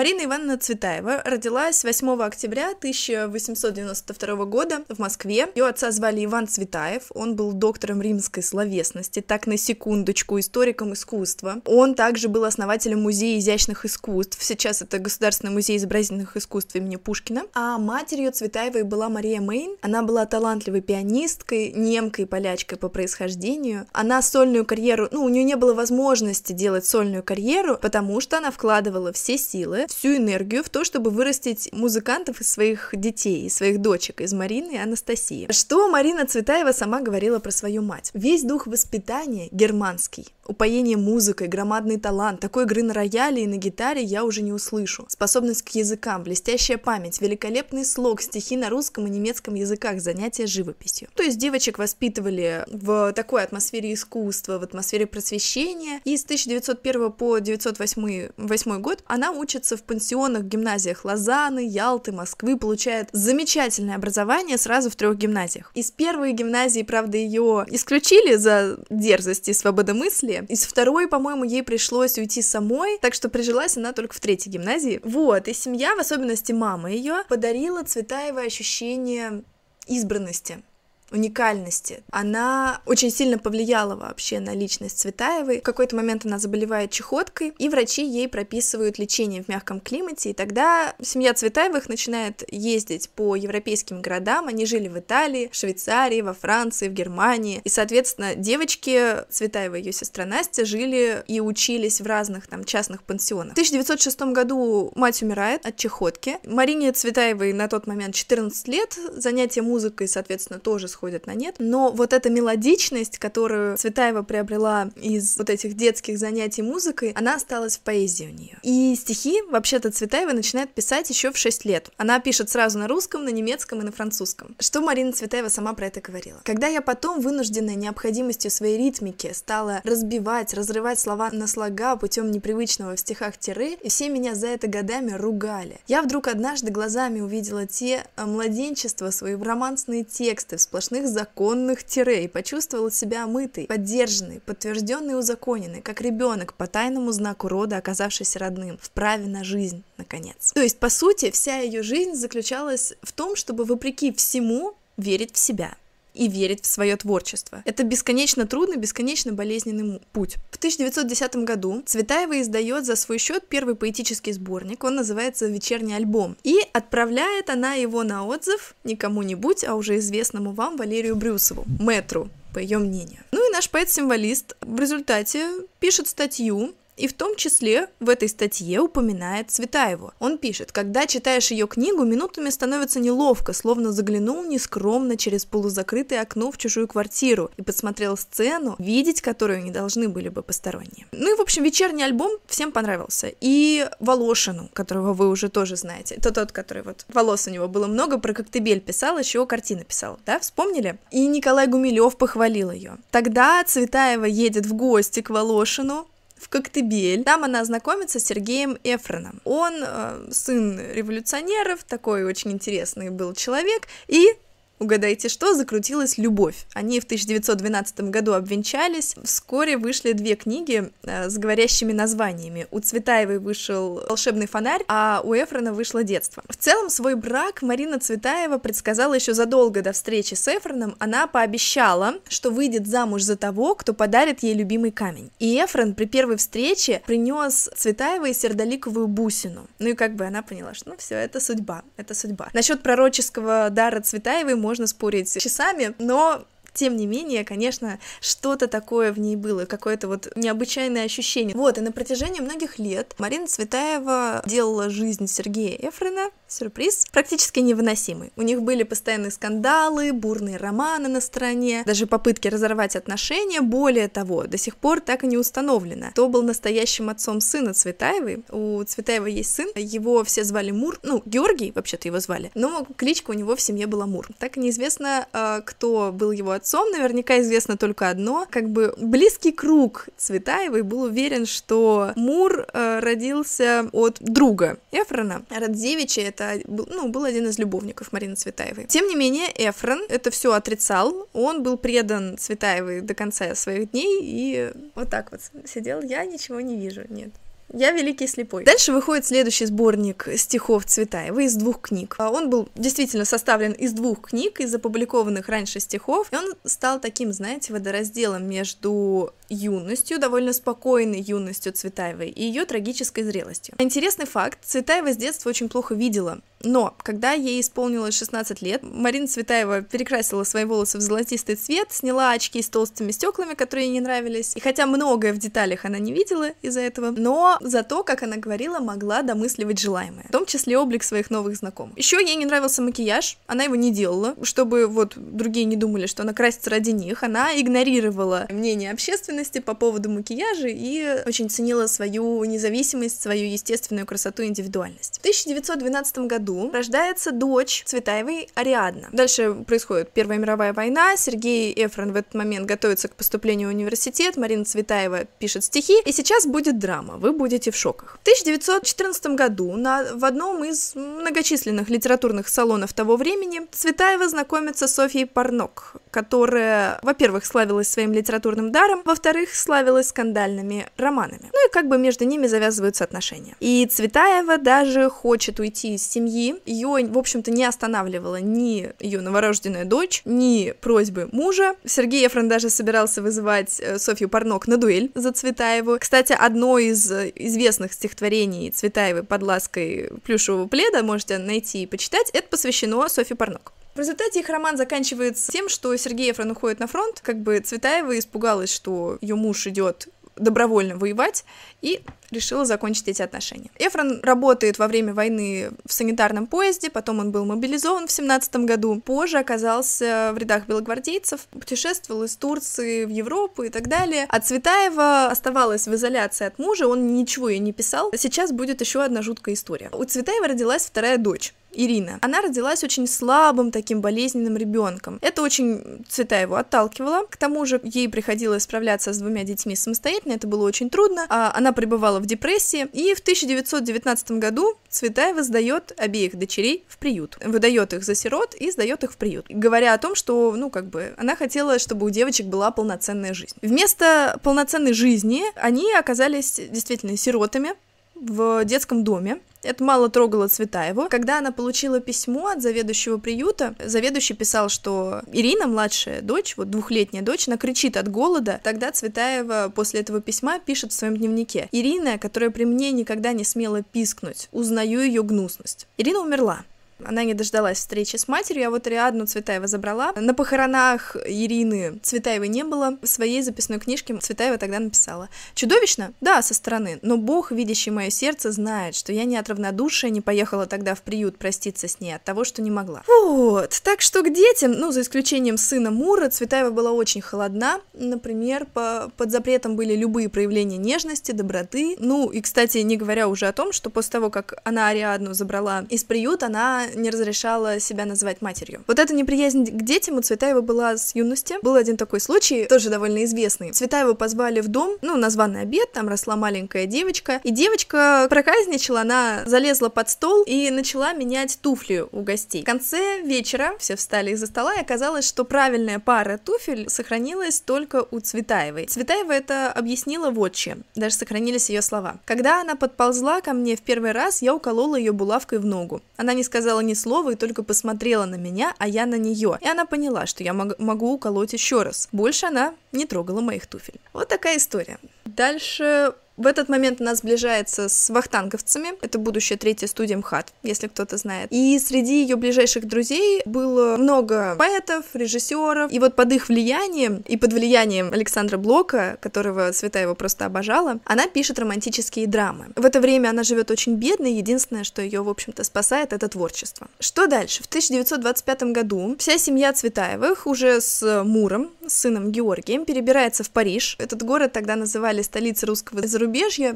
Марина Ивановна Цветаева родилась 8 октября 1892 года в Москве. Ее отца звали Иван Цветаев, он был доктором римской словесности, так на секундочку, историком искусства. Он также был основателем Музея изящных искусств, сейчас это Государственный музей изобразительных искусств имени Пушкина. А матерью Цветаевой была Мария Мейн, она была талантливой пианисткой, немкой, полячкой по происхождению. Она сольную карьеру, ну, у нее не было возможности делать сольную карьеру, потому что она вкладывала все силы всю энергию в то, чтобы вырастить музыкантов из своих детей, из своих дочек, из Марины и Анастасии. Что Марина Цветаева сама говорила про свою мать? Весь дух воспитания германский, упоение музыкой, громадный талант, такой игры на рояле и на гитаре я уже не услышу. Способность к языкам, блестящая память, великолепный слог, стихи на русском и немецком языках, занятия живописью. То есть девочек воспитывали в такой атмосфере искусства, в атмосфере просвещения, и с 1901 по 1908 год она учится в пансионах, гимназиях Лозанны, Ялты, Москвы, получает замечательное образование сразу в трех гимназиях. Из первой гимназии, правда, ее исключили за дерзость и свободомыслие. Из второй, по-моему, ей пришлось уйти самой, так что прижилась она только в третьей гимназии. Вот, и семья, в особенности мама ее, подарила Цветаевой ощущение избранности уникальности. Она очень сильно повлияла вообще на личность Цветаевой. В какой-то момент она заболевает чехоткой, и врачи ей прописывают лечение в мягком климате, и тогда семья Цветаевых начинает ездить по европейским городам. Они жили в Италии, в Швейцарии, во Франции, в Германии. И, соответственно, девочки Цветаева и ее сестра Настя жили и учились в разных там частных пансионах. В 1906 году мать умирает от чехотки. Марине Цветаевой на тот момент 14 лет. Занятия музыкой, соответственно, тоже сходят на нет. Но вот эта мелодичность, которую Цветаева приобрела из вот этих детских занятий музыкой, она осталась в поэзии у нее. И стихи, вообще-то, Цветаева начинает писать еще в 6 лет. Она пишет сразу на русском, на немецком и на французском. Что Марина Цветаева сама про это говорила? Когда я потом, вынужденная необходимостью своей ритмики, стала разбивать, разрывать слова на слога путем непривычного в стихах тире, и все меня за это годами ругали. Я вдруг однажды глазами увидела те э, младенчества, свои романсные тексты в сплошных сплошных законных тире и почувствовала себя омытой, поддержанной, подтвержденной и узаконенной, как ребенок по тайному знаку рода, оказавшийся родным, в праве на жизнь, наконец. То есть, по сути, вся ее жизнь заключалась в том, чтобы вопреки всему верить в себя, и верить в свое творчество. Это бесконечно трудный, бесконечно болезненный путь. В 1910 году Цветаева издает за свой счет первый поэтический сборник, он называется «Вечерний альбом», и отправляет она его на отзыв не кому-нибудь, а уже известному вам Валерию Брюсову, мэтру, по ее мнению. Ну и наш поэт-символист в результате пишет статью и в том числе в этой статье упоминает Цветаеву. Он пишет, когда читаешь ее книгу, минутами становится неловко, словно заглянул нескромно через полузакрытое окно в чужую квартиру и подсмотрел сцену, видеть которую не должны были бы посторонние. Ну и, в общем, вечерний альбом всем понравился. И Волошину, которого вы уже тоже знаете, это тот, который вот волос у него было много, про Коктебель писал, еще картины писал, да, вспомнили? И Николай Гумилев похвалил ее. Тогда Цветаева едет в гости к Волошину, в Коктебель. Там она знакомится с Сергеем Эфроном. Он э, сын революционеров, такой очень интересный был человек, и Угадайте что, закрутилась любовь. Они в 1912 году обвенчались. Вскоре вышли две книги э, с говорящими названиями. У Цветаевой вышел «Волшебный фонарь», а у Эфрона вышло «Детство». В целом, свой брак Марина Цветаева предсказала еще задолго до встречи с Эфроном. Она пообещала, что выйдет замуж за того, кто подарит ей любимый камень. И Эфрон при первой встрече принес Цветаевой сердоликовую бусину. Ну и как бы она поняла, что ну все, это судьба, это судьба. Насчет пророческого дара Цветаевой можно спорить часами, но тем не менее, конечно, что-то такое в ней было, какое-то вот необычайное ощущение. Вот, и на протяжении многих лет Марина Цветаева делала жизнь Сергея Эфрена сюрприз, практически невыносимый. У них были постоянные скандалы, бурные романы на стороне, даже попытки разорвать отношения. Более того, до сих пор так и не установлено, кто был настоящим отцом сына Цветаевой. У Цветаевой есть сын, его все звали Мур, ну, Георгий вообще-то его звали, но кличка у него в семье была Мур. Так и неизвестно, а, кто был его отцом, наверняка известно только одно, как бы близкий круг Цветаевой был уверен, что Мур а, родился от друга Эфрона Радзевича, это это ну, был один из любовников Марины Цветаевой. Тем не менее, Эфрон это все отрицал, он был предан Цветаевой до конца своих дней, и вот так вот сидел, я ничего не вижу, нет. Я великий слепой. Дальше выходит следующий сборник стихов Цветаева из двух книг. А он был действительно составлен из двух книг, из опубликованных раньше стихов, и он стал таким, знаете, водоразделом между юностью, довольно спокойной юностью Цветаевой и ее трагической зрелостью. Интересный факт, Цветаева с детства очень плохо видела, но когда ей исполнилось 16 лет, Марина Цветаева перекрасила свои волосы в золотистый цвет, сняла очки с толстыми стеклами, которые ей не нравились, и хотя многое в деталях она не видела из-за этого, но зато, как она говорила, могла домысливать желаемое, в том числе облик своих новых знакомых. Еще ей не нравился макияж, она его не делала, чтобы вот другие не думали, что она красится ради них, она игнорировала мнение общественности, по поводу макияжа и очень ценила свою независимость, свою естественную красоту и индивидуальность. В 1912 году рождается дочь Цветаевой Ариадна. Дальше происходит Первая мировая война, Сергей Эфрон в этот момент готовится к поступлению в университет, Марина Цветаева пишет стихи, и сейчас будет драма, вы будете в шоках. В 1914 году на, в одном из многочисленных литературных салонов того времени Цветаева знакомится с Софьей Парнок, которая, во-первых, славилась своим литературным даром, во-вторых, во-вторых, славилась скандальными романами. Ну и как бы между ними завязываются отношения. И Цветаева даже хочет уйти из семьи. Ее, в общем-то, не останавливала ни ее новорожденная дочь, ни просьбы мужа. Сергей Ефрон даже собирался вызывать э, Софью Парнок на дуэль за Цветаеву. Кстати, одно из э, известных стихотворений Цветаевой под лаской плюшевого пледа можете найти и почитать. Это посвящено Софье Парнок. В результате их роман заканчивается тем, что Сергей Ефрон уходит на фронт, как бы Цветаева испугалась, что ее муж идет добровольно воевать, и решила закончить эти отношения. Эфрон работает во время войны в санитарном поезде, потом он был мобилизован в 17 году, позже оказался в рядах белогвардейцев, путешествовал из Турции в Европу и так далее. А Цветаева оставалась в изоляции от мужа, он ничего ей не писал. Сейчас будет еще одна жуткая история. У Цветаева родилась вторая дочь. Ирина. Она родилась очень слабым, таким болезненным ребенком. Это очень Цветаеву отталкивало. К тому же ей приходилось справляться с двумя детьми самостоятельно, это было очень трудно. А она пребывала в депрессии, и в 1919 году Цветаева сдает обеих дочерей в приют. Выдает их за сирот и сдает их в приют. Говоря о том, что, ну, как бы, она хотела, чтобы у девочек была полноценная жизнь. Вместо полноценной жизни они оказались действительно сиротами, в детском доме. Это мало трогало Цветаеву. Когда она получила письмо от заведующего приюта, заведующий писал, что Ирина, младшая дочь, вот двухлетняя дочь, она кричит от голода. Тогда Цветаева после этого письма пишет в своем дневнике. Ирина, которая при мне никогда не смела пискнуть, узнаю ее гнусность. Ирина умерла. Она не дождалась встречи с матерью, а вот Риадну Цветаева забрала. На похоронах Ирины Цветаевой не было. В своей записной книжке Цветаева тогда написала. Чудовищно? Да, со стороны. Но Бог, видящий мое сердце, знает, что я не от равнодушия не поехала тогда в приют проститься с ней от того, что не могла. Вот. Так что к детям, ну, за исключением сына Мура, Цветаева была очень холодна. Например, по, под запретом были любые проявления нежности, доброты. Ну, и, кстати, не говоря уже о том, что после того, как она Ариадну забрала из приюта, она не разрешала себя называть матерью. Вот эта неприязнь к детям у Цветаева была с юности. Был один такой случай, тоже довольно известный. Цветаеву позвали в дом, ну, на званый обед, там росла маленькая девочка, и девочка проказничала, она залезла под стол и начала менять туфли у гостей. В конце вечера все встали из-за стола, и оказалось, что правильная пара туфель сохранилась только у Цветаевой. Цветаева это объяснила вот чем, даже сохранились ее слова. Когда она подползла ко мне в первый раз, я уколола ее булавкой в ногу. Она не сказала сказала ни слова и только посмотрела на меня, а я на нее. И она поняла, что я мог- могу уколоть еще раз. Больше она не трогала моих туфель. Вот такая история. Дальше В этот момент она сближается с вахтанговцами, это будущая третья студия МХАТ, если кто-то знает. И среди ее ближайших друзей было много поэтов, режиссеров, и вот под их влиянием и под влиянием Александра Блока, которого Светаева просто обожала, она пишет романтические драмы. В это время она живет очень бедно, единственное, что ее, в общем-то, спасает, это творчество. Что дальше? В 1925 году вся семья Цветаевых уже с Муром, сыном Георгием, перебирается в Париж. Этот город тогда называли столицей русского зарубежья,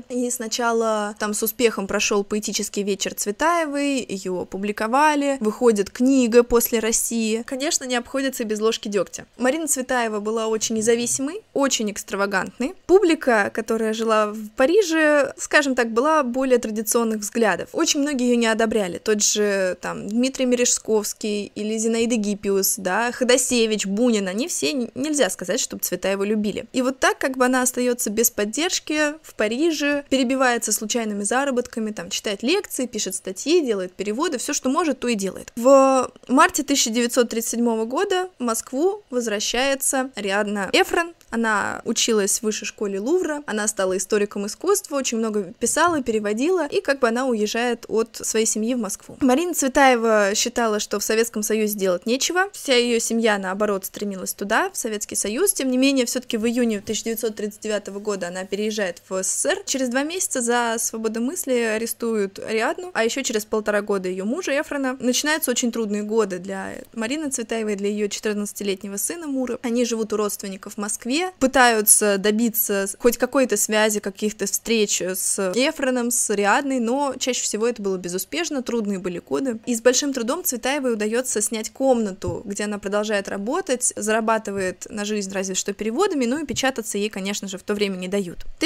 и сначала там с успехом прошел поэтический вечер Цветаевой, ее опубликовали, выходит книга после России. Конечно, не обходится без ложки дегтя. Марина Цветаева была очень независимой, очень экстравагантной. Публика, которая жила в Париже, скажем так, была более традиционных взглядов. Очень многие ее не одобряли. Тот же там Дмитрий Мережковский или Зинаида Гиппиус, да, Ходосевич, Бунин, они все нельзя сказать, чтобы Цветаеву любили. И вот так как бы она остается без поддержки в Париже, перебивается случайными заработками, там читает лекции, пишет статьи, делает переводы, все, что может, то и делает. В марте 1937 года в Москву возвращается Ариадна Эфрон, она училась в высшей школе Лувра, она стала историком искусства, очень много писала, переводила, и как бы она уезжает от своей семьи в Москву. Марина Цветаева считала, что в Советском Союзе делать нечего, вся ее семья, наоборот, стремилась туда, в Советский Союз, тем не менее, все-таки в июне 1939 года она переезжает в СССР, через два месяца за свободомыслие арестуют Ариадну, а еще через полтора года ее мужа Эфрона. Начинаются очень трудные годы для Марины Цветаевой, для ее 14-летнего сына Мура. Они живут у родственников в Москве, пытаются добиться хоть какой-то связи, каких-то встреч с Эфроном, с Риадной, но чаще всего это было безуспешно, трудные были годы. И с большим трудом Цветаевой удается снять комнату, где она продолжает работать, зарабатывает на жизнь разве что переводами, ну и печататься ей, конечно же, в то время не дают. В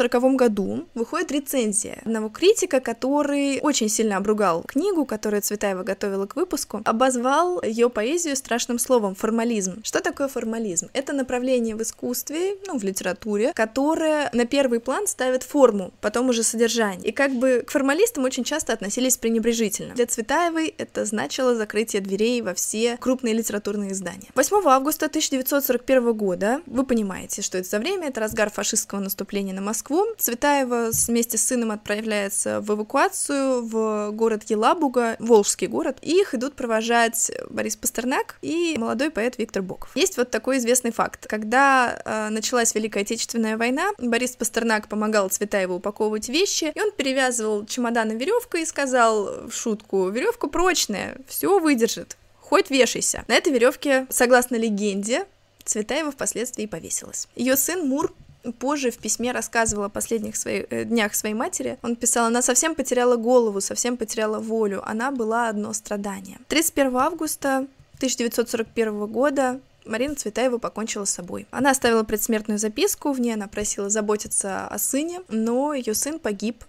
1940 году выходит рецензия одного критика, который очень сильно обругал книгу, которую Цветаева готовила к выпуску, обозвал ее поэзию страшным словом формализм. Что такое формализм? Это направление в искусстве, ну, в литературе, которая на первый план ставит форму, потом уже содержание. И как бы к формалистам очень часто относились пренебрежительно. Для Цветаевой это значило закрытие дверей во все крупные литературные издания. 8 августа 1941 года, вы понимаете, что это за время, это разгар фашистского наступления на Москву, Цветаева вместе с сыном отправляется в эвакуацию в город Елабуга, Волжский город, их идут провожать Борис Пастернак и молодой поэт Виктор Боков. Есть вот такой известный факт. Когда э, началась Великая Отечественная война, Борис Пастернак помогал Цветаеву упаковывать вещи, и он перевязывал чемоданы веревкой и сказал в шутку, веревка прочная, все выдержит, хоть вешайся. На этой веревке, согласно легенде, Цветаева впоследствии повесилась. Ее сын Мур позже в письме рассказывал о последних своих, э, днях своей матери. Он писал, она совсем потеряла голову, совсем потеряла волю, она была одно страдание. 31 августа 1941 года Марина Цветаева покончила с собой. Она оставила предсмертную записку, в ней она просила заботиться о сыне, но ее сын погиб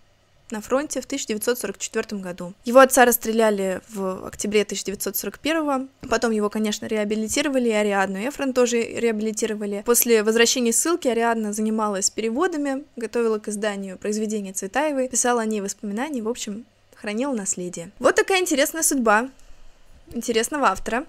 на фронте в 1944 году. Его отца расстреляли в октябре 1941, потом его, конечно, реабилитировали, и Ариадну Эфрон тоже реабилитировали. После возвращения ссылки Ариадна занималась переводами, готовила к изданию произведения Цветаевой, писала о ней воспоминания, в общем, хранила наследие. Вот такая интересная судьба интересного автора.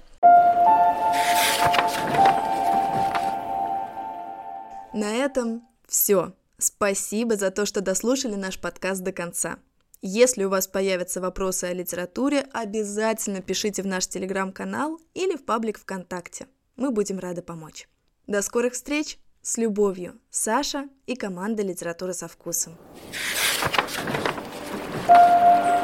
На этом все. Спасибо за то, что дослушали наш подкаст до конца. Если у вас появятся вопросы о литературе, обязательно пишите в наш телеграм-канал или в паблик ВКонтакте. Мы будем рады помочь. До скорых встреч! С любовью, Саша и команда Литературы со вкусом». thank you